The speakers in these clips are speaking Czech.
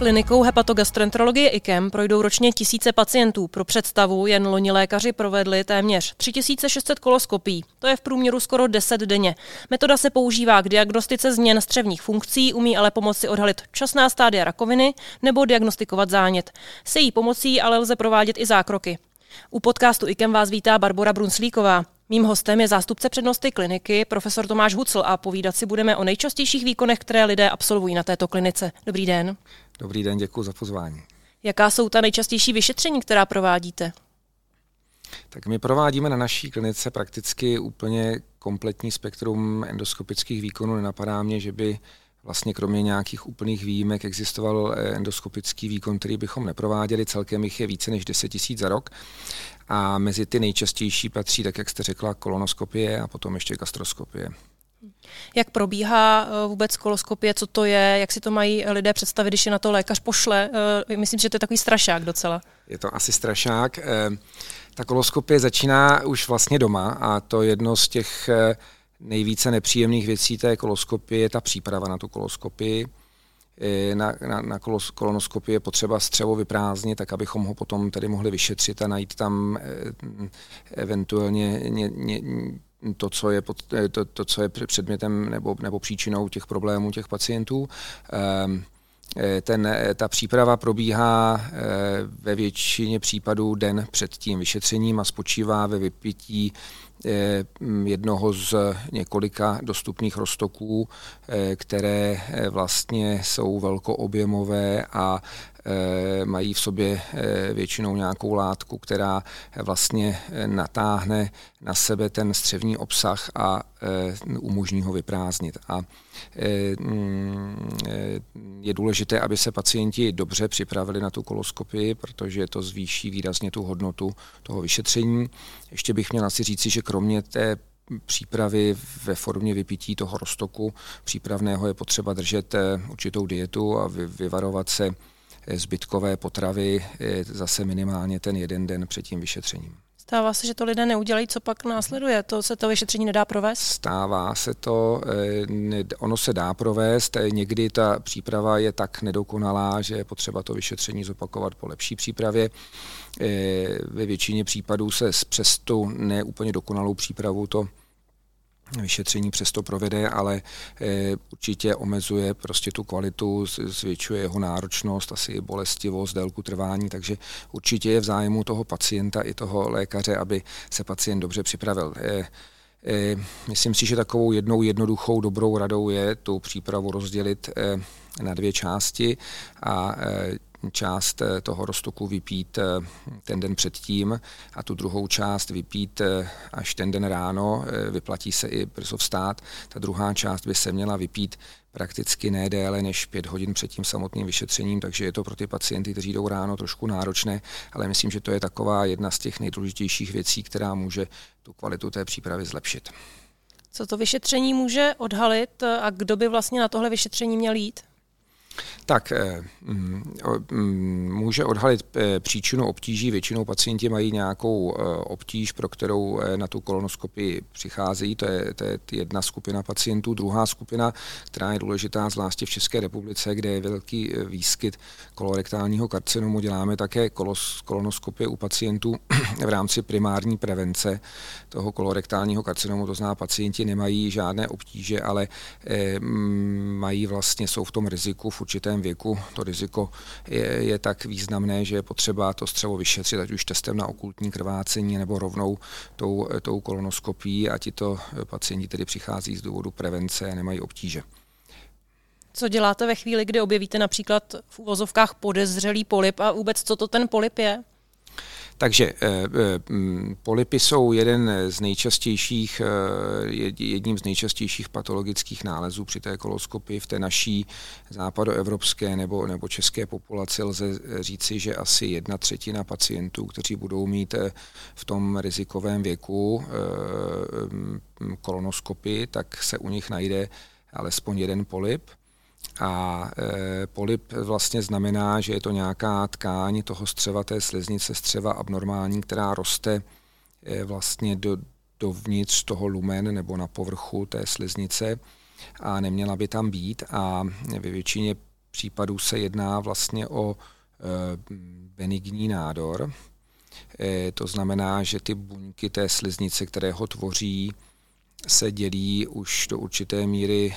Klinikou hepatogastroenterologie IKEM projdou ročně tisíce pacientů. Pro představu jen loni lékaři provedli téměř 3600 koloskopí. To je v průměru skoro 10 denně. Metoda se používá k diagnostice změn střevních funkcí, umí ale pomoci odhalit časná stádia rakoviny nebo diagnostikovat zánět. Se její pomocí ale lze provádět i zákroky. U podcastu IKEM vás vítá Barbara Brunslíková. Mým hostem je zástupce přednosti kliniky, profesor Tomáš Hucl a povídat si budeme o nejčastějších výkonech, které lidé absolvují na této klinice. Dobrý den. Dobrý den, děkuji za pozvání. Jaká jsou ta nejčastější vyšetření, která provádíte? Tak my provádíme na naší klinice prakticky úplně kompletní spektrum endoskopických výkonů. Nenapadá mě, že by vlastně kromě nějakých úplných výjimek existoval eh, endoskopický výkon, který bychom neprováděli. Celkem jich je více než 10 000 za rok. A mezi ty nejčastější patří, tak jak jste řekla, kolonoskopie a potom ještě gastroskopie. Jak probíhá eh, vůbec koloskopie, co to je, jak si to mají lidé představit, když je na to lékař pošle? Eh, myslím, že to je takový strašák docela. Je to asi strašák. Ta koloskopie začíná už vlastně doma a to jedno z těch nejvíce nepříjemných věcí té koloskopie je ta příprava na tu koloskopii. Na, na, na kolos, kolonoskopii je potřeba střevo vyprázdnit, tak abychom ho potom tedy mohli vyšetřit a najít tam eh, eventuálně ně, ně, to, co je, pod, eh, to, to, co je předmětem nebo, nebo příčinou těch problémů těch pacientů. Um, ten, ta příprava probíhá ve většině případů den před tím vyšetřením a spočívá ve vypití jednoho z několika dostupných roztoků, eh, které eh, vlastně jsou velkoobjemové a eh, mají v sobě většinou nějakou látku, která vlastně natáhne na sebe ten střevní obsah a umožní ho vyprázdnit. A mm, je důležité, aby se pacienti dobře připravili na tu koloskopii, protože to zvýší výrazně tu hodnotu toho vyšetření. Ještě bych měl asi říci, že kromě té přípravy ve formě vypití toho roztoku přípravného je potřeba držet eh, určitou dietu a vyvarovat se eh, zbytkové potravy eh, zase minimálně ten jeden den před tím vyšetřením. Stává se, že to lidé neudělají, co pak následuje? To se to vyšetření nedá provést? Stává se to, ono se dá provést, někdy ta příprava je tak nedokonalá, že je potřeba to vyšetření zopakovat po lepší přípravě. Ve většině případů se přes tu neúplně dokonalou přípravu to vyšetření přesto provede, ale e, určitě omezuje prostě tu kvalitu, zvětšuje jeho náročnost, asi bolestivost, délku trvání, takže určitě je v zájmu toho pacienta i toho lékaře, aby se pacient dobře připravil. E, e, myslím si, že takovou jednou jednoduchou dobrou radou je tu přípravu rozdělit na dvě části a část eh, toho roztoku vypít eh, ten den předtím a tu druhou část vypít eh, až ten den ráno. Vyplatí se i brzo vstát. Ta druhá část by se měla vypít prakticky ne déle než pět hodin před tím samotným vyšetřením, takže je to pro ty pacienty, kteří jdou ráno, trošku náročné, ale myslím, že to je taková jedna z těch nejdůležitějších věcí, která může tu kvalitu té přípravy zlepšit. Co to vyšetření může odhalit a kdo by vlastně na tohle vyšetření měl jít? Tak eh, mm, mm, může odhalit eh, příčinu obtíží. Většinou pacienti mají nějakou eh, obtíž, pro kterou na tu kolonoskopii přicházejí. To je, to je jedna skupina pacientů. Druhá skupina, která je důležitá zvláště v České republice, kde je velký výskyt kolorektálního karcinomu, děláme také kolonoskopie u pacientů v rámci primární prevence toho kolorektálního karcinomu. To znamená, pacienti nemají žádné obtíže, ale mají vlastně, jsou v tom riziku v určitém věku to riziko je, je tak významné, že je potřeba to střevo vyšetřit, ať už testem na okultní krvácení nebo rovnou tou, tou kolonoskopií a tito pacienti tedy přichází z důvodu prevence a nemají obtíže. Co děláte ve chvíli, kdy objevíte například v uvozovkách podezřelý polip a vůbec co to ten polip je? Takže eh, eh, mm, polipy jsou jeden z nejčastějších, eh, jedním z nejčastějších patologických nálezů při té koloskopii v té naší západoevropské nebo, nebo české populaci. Lze říci, že asi jedna třetina pacientů, kteří budou mít v tom rizikovém věku mm, kolonoskopii, tak se u nich najde alespoň jeden polip. A e, polip vlastně znamená, že je to nějaká tkáň toho střeva, té sliznice střeva abnormální, která roste e, vlastně do, dovnitř toho lumen nebo na povrchu té sliznice a neměla by tam být a ve většině případů se jedná vlastně o benigní nádor. To znamená, že ty buňky té sliznice, které ho tvoří, se dělí už do určité míry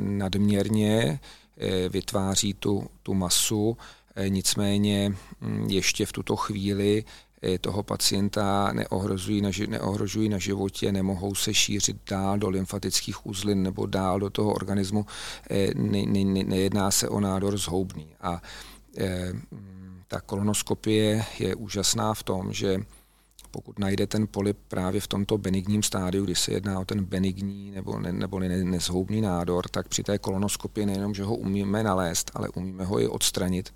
nadměrně, vytváří tu, tu masu, nicméně hm, ještě v tuto chvíli toho pacienta neohrožují na, neohrožují na životě, nemohou se šířit dál do lymfatických uzlin nebo dál do toho organismu. Ne, ne, nejedná se o nádor zhoubný. A ta kolonoskopie je úžasná v tom, že pokud najde ten polip právě v tomto benigním stádiu, kdy se jedná o ten benigní nebo, ne, nebo ne, nezhoubný nádor, tak při té kolonoskopii nejenom, že ho umíme nalézt, ale umíme ho i odstranit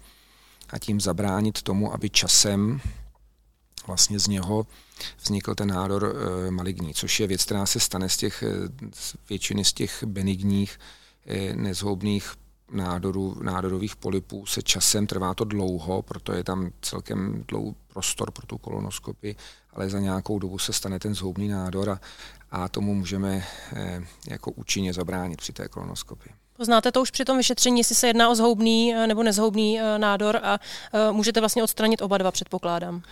a tím zabránit tomu, aby časem vlastně z něho vznikl ten nádor e, maligní, což je věc, která se stane z těch e, z většiny z těch benigních e, nezhoubných nádorů, nádorových polipů se časem, trvá to dlouho, proto je tam celkem dlouhý prostor pro tu kolonoskopii, ale za nějakou dobu se stane ten zhoubný nádor a, a tomu můžeme e, jako účinně zabránit při té kolonoskopii. Poznáte to už při tom vyšetření, jestli se jedná o zhoubný nebo nezhoubný nádor a můžete vlastně odstranit oba dva, předpokládám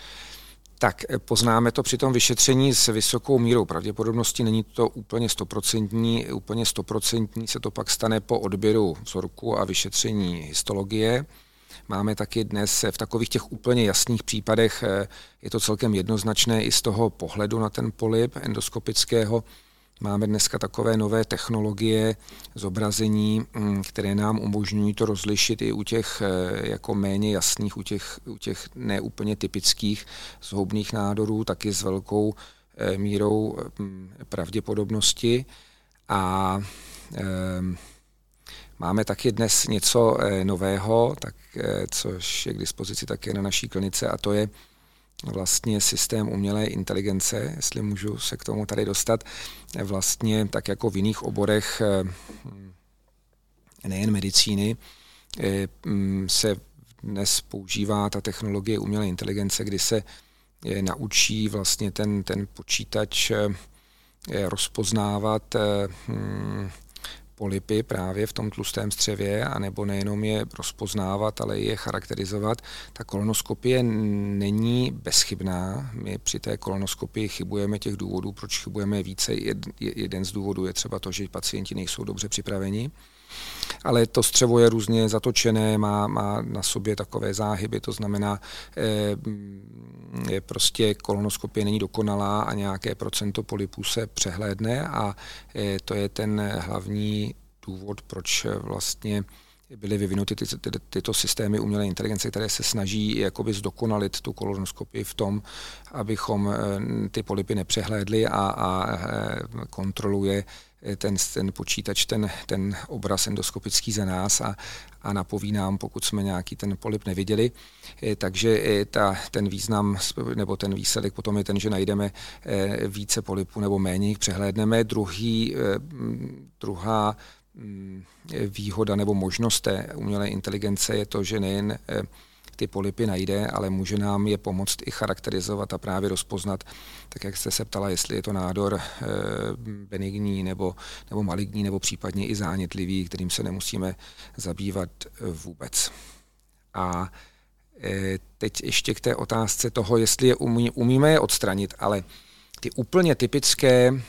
tak eh, poznáme to při tom vyšetření s vysokou mírou pravděpodobnosti. Není to úplně stoprocentní, úplně stoprocentní se to pak stane po odběru vzorku a vyšetření histologie. Máme taky dnes v takových těch úplně jasných případech, eh, je to celkem jednoznačné i z toho pohledu na ten polyp endoskopického, Máme dneska takové nové technologie zobrazení, mm, které nám umožňují to rozlišit i u těch eh, jako méně jasných, u těch, u těch neúplně typických zhoubných nádorů, taky s velkou eh, mírou mm, pravděpodobnosti. A ehm, Máme taky dnes něco eh, nového, tak, což je k dispozici také na naší klinice, a to je vlastně systém umělé inteligence, jestli můžu se k tomu tady dostat, vlastně tak jako v jiných oborech eh, nejen medicíny, eh, mm, se dnes používá ta technologie umělé inteligence, kdy se eh, naučí vlastně ten, ten počítač rozpoznávat hm, polipy právě v tom tlustém střevě, anebo nejenom je rozpoznávat, ale i je charakterizovat. Ta kolonoskopie není bezchybná. My při té kolonoskopii chybujeme těch důvodů, proč chybujeme více. Jeden z důvodů je třeba to, že pacienti nejsou dobře připraveni ale to střevo je různě zatočené, má, má na sobě takové záhyby, to znamená, eh, je prostě kolonoskopie není dokonalá a nějaké procento polipů se přehlédne a eh, to je ten hlavní důvod, proč vlastně byly vyvinuty ty, ty, tyto systémy umělé inteligence, které se snaží jakoby zdokonalit tu kolonoskopii v tom, abychom eh, ty polipy nepřehlédli a, a kontroluje ten, ten počítač ten, ten obraz endoskopický za nás a, a napoví nám, pokud jsme nějaký ten polip neviděli. Takže ta, ten význam nebo ten výsledek potom je ten, že najdeme eh, více polipů nebo méně jich přehlédneme. Druhý, eh, druhá výhoda nebo možnost té umělé inteligence je to, že nejen eh, ty polipy najde, ale může nám je pomoct i charakterizovat a právě rozpoznat, tak jak jste se ptala, jestli je to nádor eh, benigní nebo, nebo maligní, nebo případně i zánětlivý, kterým se nemusíme zabývat eh, vůbec. A teď ještě k té otázce toho, jestli je umí, umíme je odstranit, ale ty úplně typické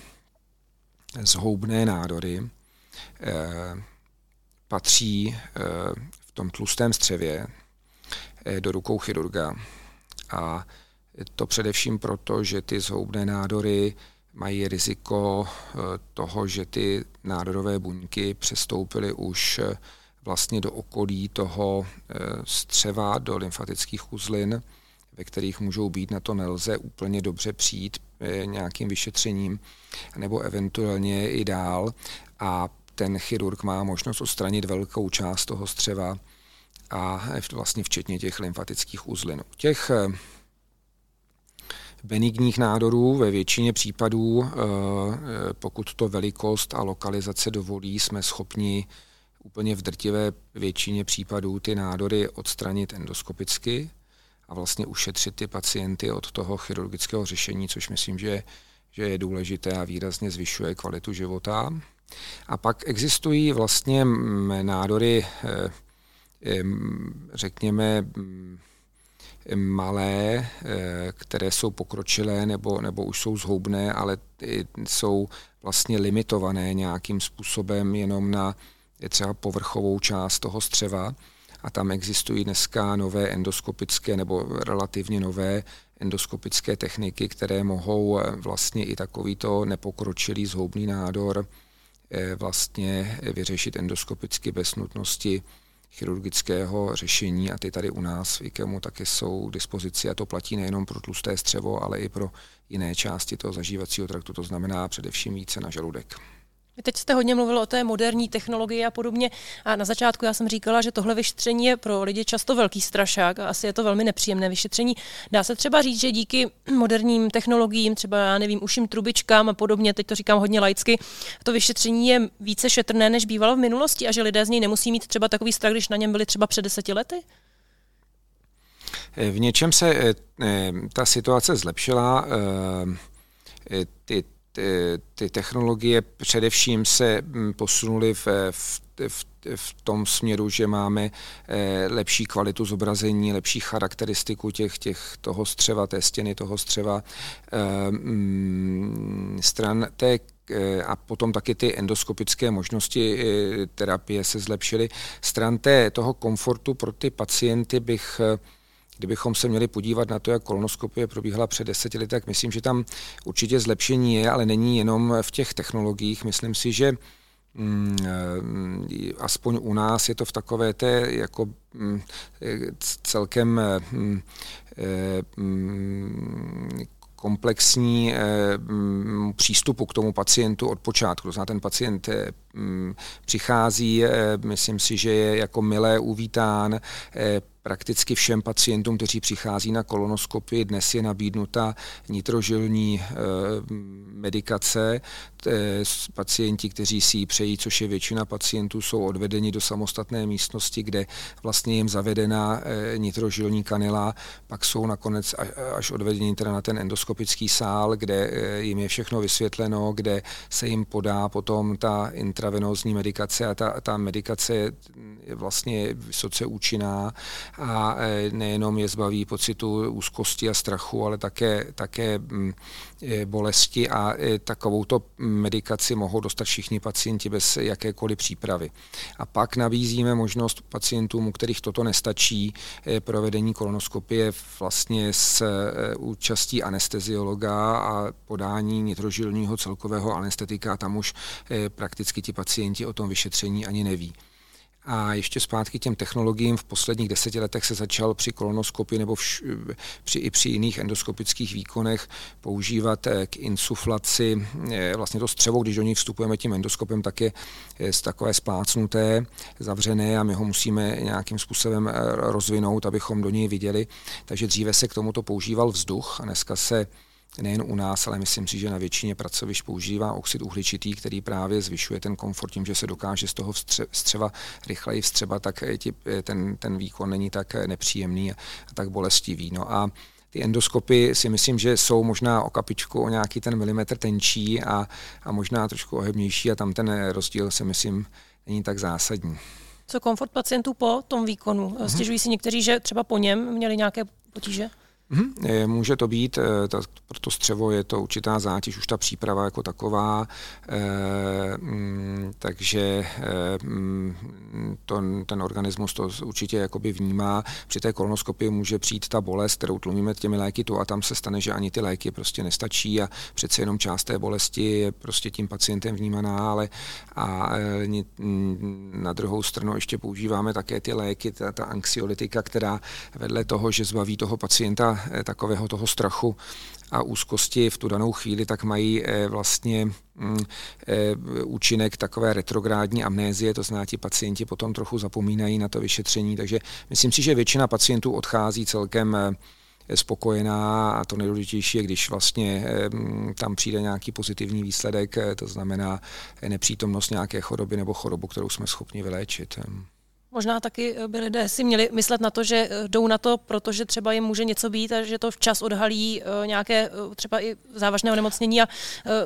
zhoubné nádory patří v tom tlustém střevě Eh, do rukou chirurga. A to především proto, že ty zhoubné nádory mají riziko eh, toho, že ty nádorové buňky přestoupily už eh, vlastně do okolí toho střeva, do lymfatických uzlin, ve kterých můžou být, na to nelze úplně dobře přijít nějakým vyšetřením, nebo eventuálně i dál. A ten chirurg má možnost odstranit velkou část toho střeva a vlastně včetně těch lymfatických uzlin. Těch eh, benigních nádorů ve většině případů, eh, eh, pokud to velikost a lokalizace dovolí, jsme schopni úplně v drtivé většině případů ty nádory odstranit endoskopicky a vlastně ušetřit ty pacienty od toho chirurgického řešení, což myslím, že, že je důležité a výrazně zvyšuje kvalitu života. A pak existují vlastně nádory, řekněme, malé, které jsou pokročilé nebo, nebo už jsou zhoubné, ale jsou vlastně limitované nějakým způsobem jenom na třeba povrchovou část toho střeva. A tam existují dneska nové endoskopické nebo relativně nové endoskopické techniky, které mohou eh, vlastně i takovýto nepokročilý zhoubný nádor eh, vlastně vyřešit endoskopicky bez nutnosti chirurgického řešení. A ty tady u nás v IKEMu také jsou k dispozici. A to platí nejenom pro tlusté střevo, ale i pro jiné části toho zažívacího traktu, to znamená především více na žaludek. Vy teď jste hodně mluvil o té moderní technologii a podobně. A na začátku já jsem říkala, že tohle vyšetření je pro lidi často velký strašák a asi je to velmi nepříjemné vyšetření. Dá se třeba říct, že díky moderním technologiím, třeba já nevím, uším trubičkám a podobně, teď to říkám hodně laicky, to vyšetření je více šetrné, než bývalo v minulosti a že lidé z něj nemusí mít třeba takový strach, když na něm byli třeba před deseti lety? V něčem se eh, eh, ta situace zlepšila. Eh, ty ty, technologie především se mm, posunuly v, v, v, v tom směru, že máme eh, lepší kvalitu zobrazení, lepší charakteristiku těch, těch toho střeva, té stěny toho střeva, eh, mm, stran té eh, a potom taky ty endoskopické možnosti terapie se zlepšily. Stran té, toho komfortu pro ty pacienty bych Kdybychom se měli podívat na to, jak kolonoskopie probíhala před deseti lety, tak myslím, že tam určitě zlepšení je, ale není jenom v těch technologiích. Myslím si, že mm, eh, aspoň u nás je to v takové té jako mm, celkem mm, eh, komplexní přístupu k tomu pacientu od počátku. To znamená, ten pacient eh, přichází, myslím si, že je jako milé uvítán, prakticky všem pacientům, kteří přichází na kolonoskopii. Dnes je nabídnuta nitrožilní eh, medikace. Pacienti, kteří si ji přejí, což je většina pacientů, jsou odvedeni do samostatné místnosti, kde vlastně jim zavedena eh, nitrožilní kanila, pak jsou nakonec až odvedeni teda na ten endoskopický sál, kde eh, jim je všechno vysvětleno, kde se jim podá potom ta intravenózní medikace a ta, ta medikace je vlastně vysoce účinná a e, nejenom je zbaví pocitu úzkosti a strachu, ale také, také mm, e, bolesti a e, takovouto medikaci mohou dostat všichni pacienti bez jakékoliv přípravy. A pak nabízíme možnost pacientům, u kterých toto nestačí, provedení kolonoskopie vlastně s účastí anesteziologa a podání nitrožilního celkového anestetika. Tam už prakticky ti pacienti o tom vyšetření ani neví. A ještě zpátky těm technologiím v posledních deseti letech se začal při kolonoskopii nebo vš, při, i při jiných endoskopických výkonech používat eh, k insuflaci eh, vlastně to střevo, když do něj vstupujeme tím endoskopem, tak je z takové splácnuté, zavřené a my ho musíme nějakým způsobem eh, rozvinout, abychom do něj viděli. Takže dříve se k tomuto používal vzduch a dneska se nejen u nás, ale myslím si, že na většině pracovišť používá oxid uhličitý, který právě zvyšuje ten komfort tím, že se dokáže z toho střeva rychleji vstřebat, tak ten, ten výkon není tak nepříjemný a tak bolestivý. No a ty endoskopy si myslím, že jsou možná o kapičku, o nějaký ten milimetr tenčí a, a možná trošku ohebnější a tam ten rozdíl si myslím není tak zásadní. Co komfort pacientů po tom výkonu? Mhm. Stěžují si někteří, že třeba po něm měli nějaké potíže? Mm-hmm. Může to být, eh, ta, pro to střevo je to určitá zátěž, už ta příprava jako taková, e, m, takže e, m, to, ten organismus to určitě jakoby vnímá. Při té kolonoskopii může přijít ta bolest, kterou tlumíme těmi léky tu a tam se stane, že ani ty léky prostě nestačí a přece jenom část té bolesti je prostě tím pacientem vnímaná, ale a e, na druhou stranu ještě používáme také ty léky, ta, ta anxiolitika, která vedle toho, že zbaví toho pacienta Eh, takového toho strachu a úzkosti v tu danou chvíli, tak mají eh, vlastně mm, eh, účinek takové retrográdní amnézie, to znamená, ti pacienti potom trochu zapomínají na to vyšetření, takže myslím si, že většina pacientů odchází celkem spokojená a to nejdůležitější je, když vlastně mm, tam přijde nějaký pozitivní výsledek, to znamená nepřítomnost nějaké choroby nebo chorobu, kterou jsme schopni vyléčit. Možná taky eh, by lidé si měli myslet na to, že eh, jdou na to, protože třeba jim může něco být a že to včas odhalí eh, nějaké třeba i závažné onemocnění a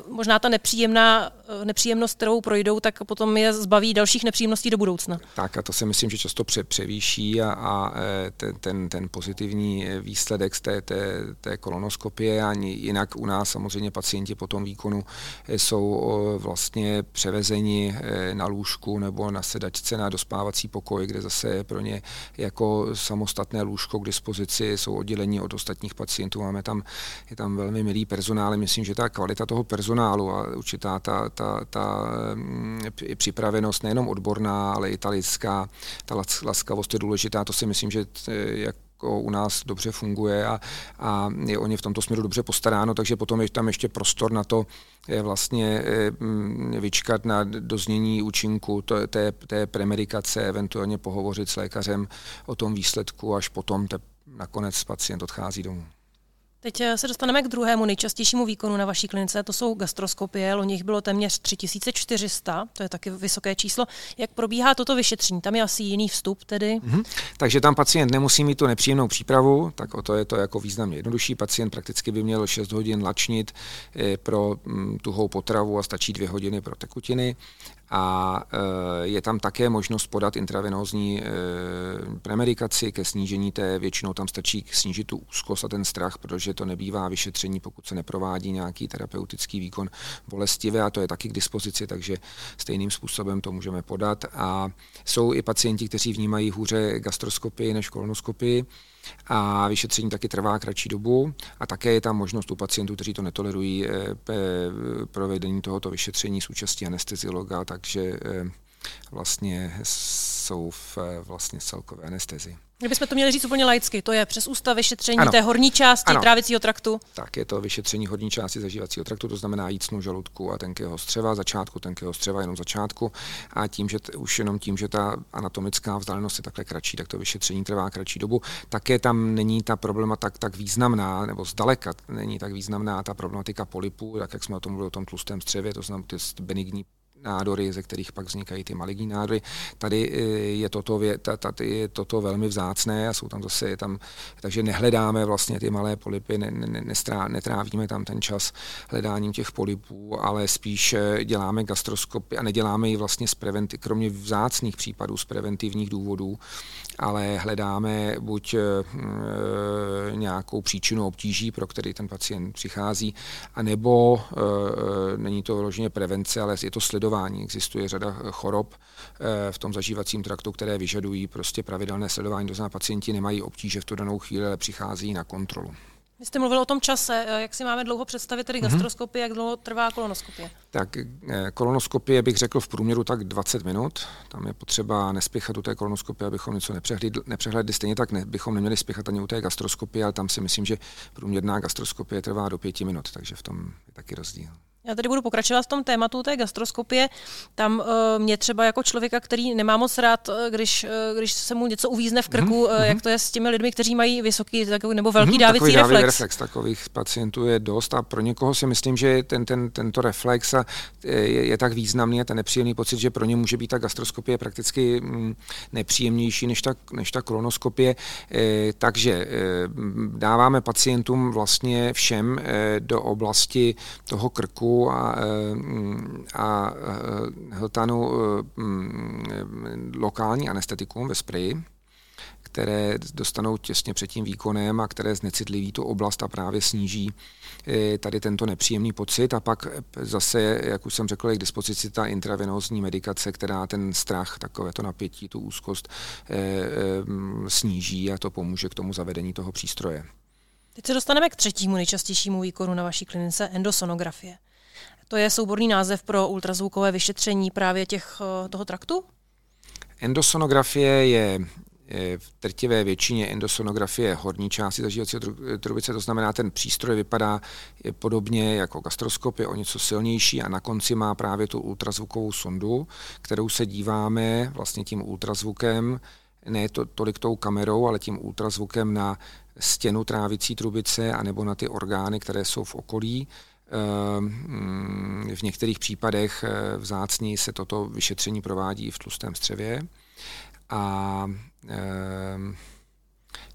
možná ta nepříjemná, nepříjemnost, kterou projdou, tak potom je zbaví dalších nepříjemností do budoucna. Tak a to si myslím, že často pře- převýší a, a ten, ten, ten pozitivní výsledek z té, té, té kolonoskopie a jinak u nás samozřejmě pacienti po tom výkonu jsou vlastně převezeni na lůžku nebo na sedačce na dospávací pokoj pokoj, kde zase je pro ně jako samostatné lůžko k dispozici, jsou oddělení od ostatních pacientů, máme tam, je tam velmi milý personál, myslím, že ta kvalita toho personálu a určitá ta, ta, ta mm, připravenost nejenom odborná, ale i ta lidská, ta laskavost je důležitá, to si myslím, že jak jako u nás dobře funguje a, a je o ně v tomto směru dobře postaráno, takže potom je tam ještě prostor na to je vlastně mm, vyčkat na doznění účinku té, té premedikace, eventuálně pohovořit s lékařem o tom výsledku, až potom te, nakonec pacient odchází domů. Teď eh, se dostaneme k druhému nejčastějšímu výkonu na vaší klinice, to jsou gastroskopie, o nich bylo téměř 3400, to je taky vysoké číslo. Jak probíhá toto vyšetření? Tam je asi jiný vstup tedy? Mm-hmm. Takže tam pacient nemusí mít tu nepříjemnou přípravu, tak o to je to jako významně jednodušší. Pacient prakticky by měl 6 hodin lačnit eh, pro mm, tuhou potravu a stačí 2 hodiny pro tekutiny a eh, je tam také možnost podat intravenózní premedikaci ke snížení té, většinou tam stačí snížit tu úzkost a ten strach, protože že to nebývá vyšetření, pokud se neprovádí nějaký terapeutický výkon bolestivé a to je taky k dispozici, takže stejným způsobem to můžeme podat. A jsou i pacienti, kteří vnímají hůře gastroskopii než kolonoskopii a vyšetření taky trvá kratší dobu a také je tam možnost u pacientů, kteří to netolerují, eh, provedení tohoto vyšetření s účastí anesteziologa, takže eh, vlastně jsou v vlastně celkové Kdybychom to měli říct úplně laicky, to je přes ústav vyšetření ano. té horní části ano. trávicího traktu. Tak je to vyšetření horní části zažívacího traktu, to znamená jícnu žaludku a tenkého střeva, začátku tenkého střeva, jenom začátku. A tím, že t, už jenom tím, že ta anatomická vzdálenost je takhle kratší, tak to vyšetření trvá kratší dobu. Také tam není ta problema tak, tak významná, nebo zdaleka není tak významná ta problematika polipů, tak jak jsme o tom mluvili o tom tlustém střevě, to znamená ty benigní nádory, ze kterých pak vznikají ty maligní nádory. Tady eh, je toto, tady je toto velmi vzácné a jsou tam zase, tam, takže nehledáme vlastně ty malé polipy, ne, ne, nestrá, netrávíme tam ten čas hledáním těch polipů, ale spíš eh, děláme gastroskopy a neděláme ji vlastně z preventi, kromě vzácných případů z preventivních důvodů, ale hledáme buď e, nějakou příčinu obtíží, pro který ten pacient přichází, anebo e, není to vyloženě prevence, ale je to sledování. Existuje řada chorob e, v tom zažívacím traktu, které vyžadují prostě pravidelné sledování. To znamená, pacienti nemají obtíže v tu danou chvíli, ale přichází na kontrolu. Vy jste mluvil o tom čase, eh, jak si máme dlouho představit tedy mhm. gastroskopii, mm-hmm. jak dlouho trvá kolonoskopie? Tak eh, kolonoskopie bych řekl v průměru tak 20 minut. Tam je potřeba nespěchat u té kolonoskopie, abychom něco nepřehledli. Stejně tak ne, bychom neměli spěchat ani u té gastroskopie, ale tam si myslím, že průměrná gastroskopie trvá do pěti minut, takže v tom je taky rozdíl. Já tady budu pokračovat v tom tématu té gastroskopie. Tam uh, mě třeba jako člověka, který nemá moc rád, uh, když, uh, když se mu něco uvízne v krku, mm-hmm. uh, jak to je s těmi lidmi, kteří mají vysoký takový, nebo velký mm-hmm, dávicí reflex. reflex. Takových pacientů je dost a pro někoho si myslím, že ten, ten, tento reflex a je, je tak významný a ten nepříjemný pocit, že pro ně může být ta gastroskopie prakticky mm, nepříjemnější než ta, než ta kolonoskopie. E, takže e, dáváme pacientům vlastně všem e, do oblasti toho krku a, eh, a eh, hltanu eh, mm, lokální anestetikum ve spreji, které dostanou těsně před tím výkonem a které znecitliví tu oblast a právě sníží tady tento nepříjemný pocit a pak zase, jak už jsem řekl, je k dispozici ta intravenózní medikace, která ten strach, takové to napětí, tu úzkost sníží a to pomůže k tomu zavedení toho přístroje. Teď se dostaneme k třetímu nejčastějšímu výkonu na vaší klinice, endosonografie. To je souborný název pro ultrazvukové vyšetření právě těch, eh, toho traktu? Endosonografie je v trtivé většině endosonografie horní části zažívacího trubice, to znamená, ten přístroj vypadá podobně jako gastroskop, je o něco silnější a na konci má právě tu ultrazvukovou sondu, kterou se díváme vlastně tím ultrazvukem, ne to, tolik tou kamerou, ale tím ultrazvukem na stěnu trávicí trubice anebo na ty orgány, které jsou v okolí v některých případech eh, vzácní se toto vyšetření provádí v tlustém střevě. A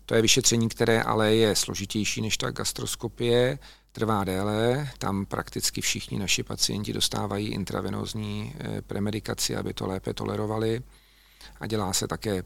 to je vyšetření, které ale je složitější než ta gastroskopie, trvá déle, tam prakticky všichni naši pacienti dostávají intravenózní eh, premedikaci, aby to lépe tolerovali a dělá se také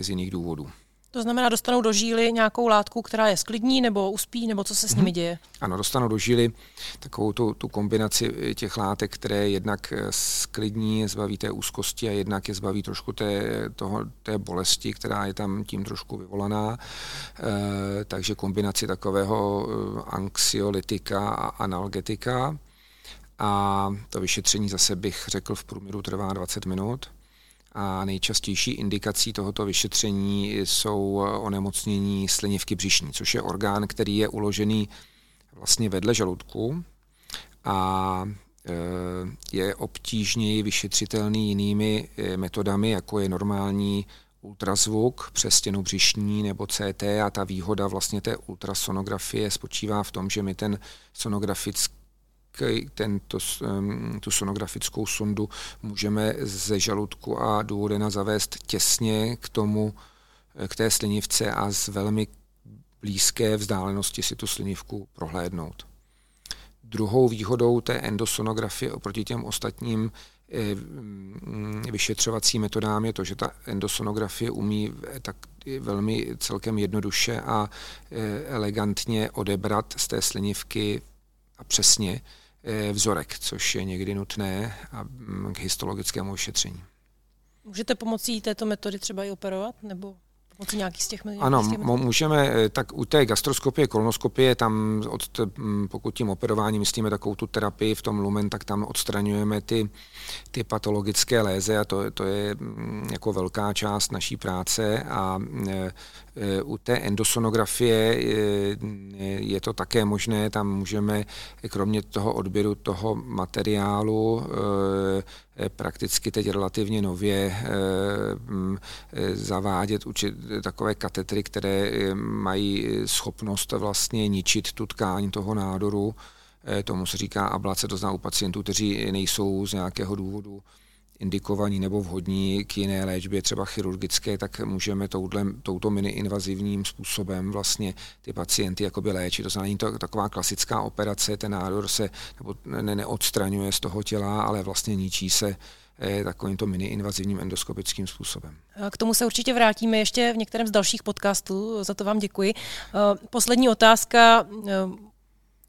z jiných důvodů. To znamená, dostanou do žíly nějakou látku, která je sklidní nebo uspí, nebo co se s nimi mhm. děje? Ano, dostanou do žíly takovou tu, tu kombinaci těch látek, které jednak sklidní, zbaví té úzkosti a jednak je zbaví trošku té, toho, té bolesti, která je tam tím trošku vyvolaná. E, takže kombinaci takového eh, anxiolitika a analgetika. A to vyšetření zase bych řekl v průměru trvá 20 minut. A nejčastější indikací tohoto vyšetření jsou onemocnění slinivky břišní, což je orgán, který je uložený vlastně vedle žaludku a e, je obtížněji vyšetřitelný jinými e, metodami, jako je normální ultrazvuk přes stěnu břišní nebo CT a ta výhoda vlastně té ultrasonografie spočívá v tom, že my ten sonografický tento, tu sonografickou sondu můžeme ze žaludku a důvodena zavést těsně k tomu, eh, k té slinivce a z velmi blízké vzdálenosti si tu slinivku prohlédnout. Druhou výhodou té endosonografie oproti těm ostatním eh, vyšetřovacím metodám je to, že ta endosonografie umí tak velmi celkem jednoduše a eh, elegantně odebrat z té slinivky a přesně Eh, vzorek, což je někdy nutné k histologickému vyšetření. Můžete pomocí této metody třeba i operovat, nebo pomocí nějakých z těch Ano, z těch můžeme, eh, tak u té gastroskopie, kolonoskopie, tam, od, pokud tím operování myslíme takovou tu terapii v tom lumen, tak tam odstraňujeme ty, ty patologické léze a to, to je jako velká část naší práce a e, u té endosonografie je to také možné, tam můžeme kromě toho odběru toho materiálu prakticky teď relativně nově zavádět takové katetry, které mají schopnost vlastně ničit tu tkáň toho nádoru. Tomu se říká ablace, to znamená u pacientů, kteří nejsou z nějakého důvodu indikovaní nebo vhodní k jiné léčbě, třeba chirurgické, tak můžeme touhle, touto mini-invazivním způsobem vlastně ty pacienty jakoby léčit. To znamená, to taková klasická operace, ten nádor se nebo ne, neodstraňuje z toho těla, ale vlastně ničí se eh, takovýmto mini-invazivním endoskopickým způsobem. K tomu se určitě vrátíme ještě v některém z dalších podcastů, za to vám děkuji. Eh, poslední otázka eh,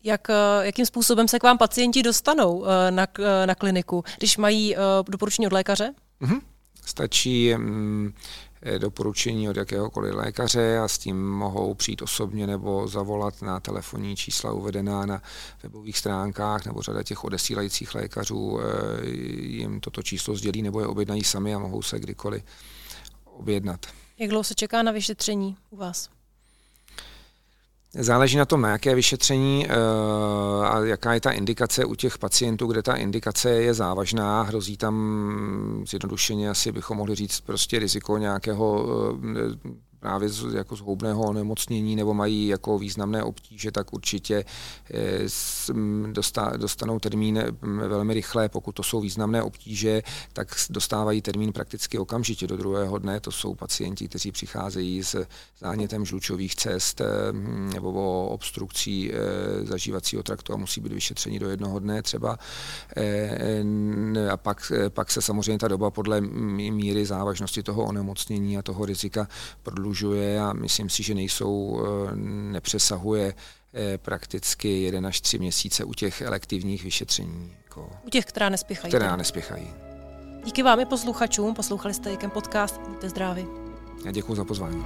jak, eh, jakým způsobem se k vám pacienti dostanou eh, na, eh, na kliniku, když mají doporučení od lékaře? Mm-hmm. Stačí mm, doporučení od jakéhokoliv lékaře a s tím mohou přijít osobně nebo zavolat na telefonní čísla uvedená na webových stránkách nebo řada těch odesílajících lékařů jim toto číslo sdělí nebo je objednají sami a mohou se kdykoliv objednat. Jak dlouho se čeká na vyšetření u vás? Záleží na tom, na jaké vyšetření eh, a jaká je ta indikace u těch pacientů, kde ta indikace je závažná, hrozí tam zjednodušeně asi bychom mohli říct prostě riziko nějakého eh, právě z, jako zhoubného onemocnění nebo mají jako významné obtíže, tak určitě eh, dostanou termín velmi rychle. Pokud to jsou významné obtíže, tak dostávají termín prakticky okamžitě do druhého dne. To jsou pacienti, kteří přicházejí s zánětem žlučových cest eh, nebo o obstrukcí eh, zažívacího traktu a musí být vyšetřeni do jednoho dne třeba. A pak, pak se samozřejmě ta doba podle míry závažnosti toho onemocnění a toho rizika prodlužuje prodlužuje a myslím si, že nejsou, eh, nepřesahuje eh, prakticky jeden až tři měsíce u těch elektivních vyšetření. Jako, u těch, která nespěchají. Která nespěchají. Díky vám i posluchačům, poslouchali jste Jekem podcast, buďte zdraví. Já děkuji za pozvání.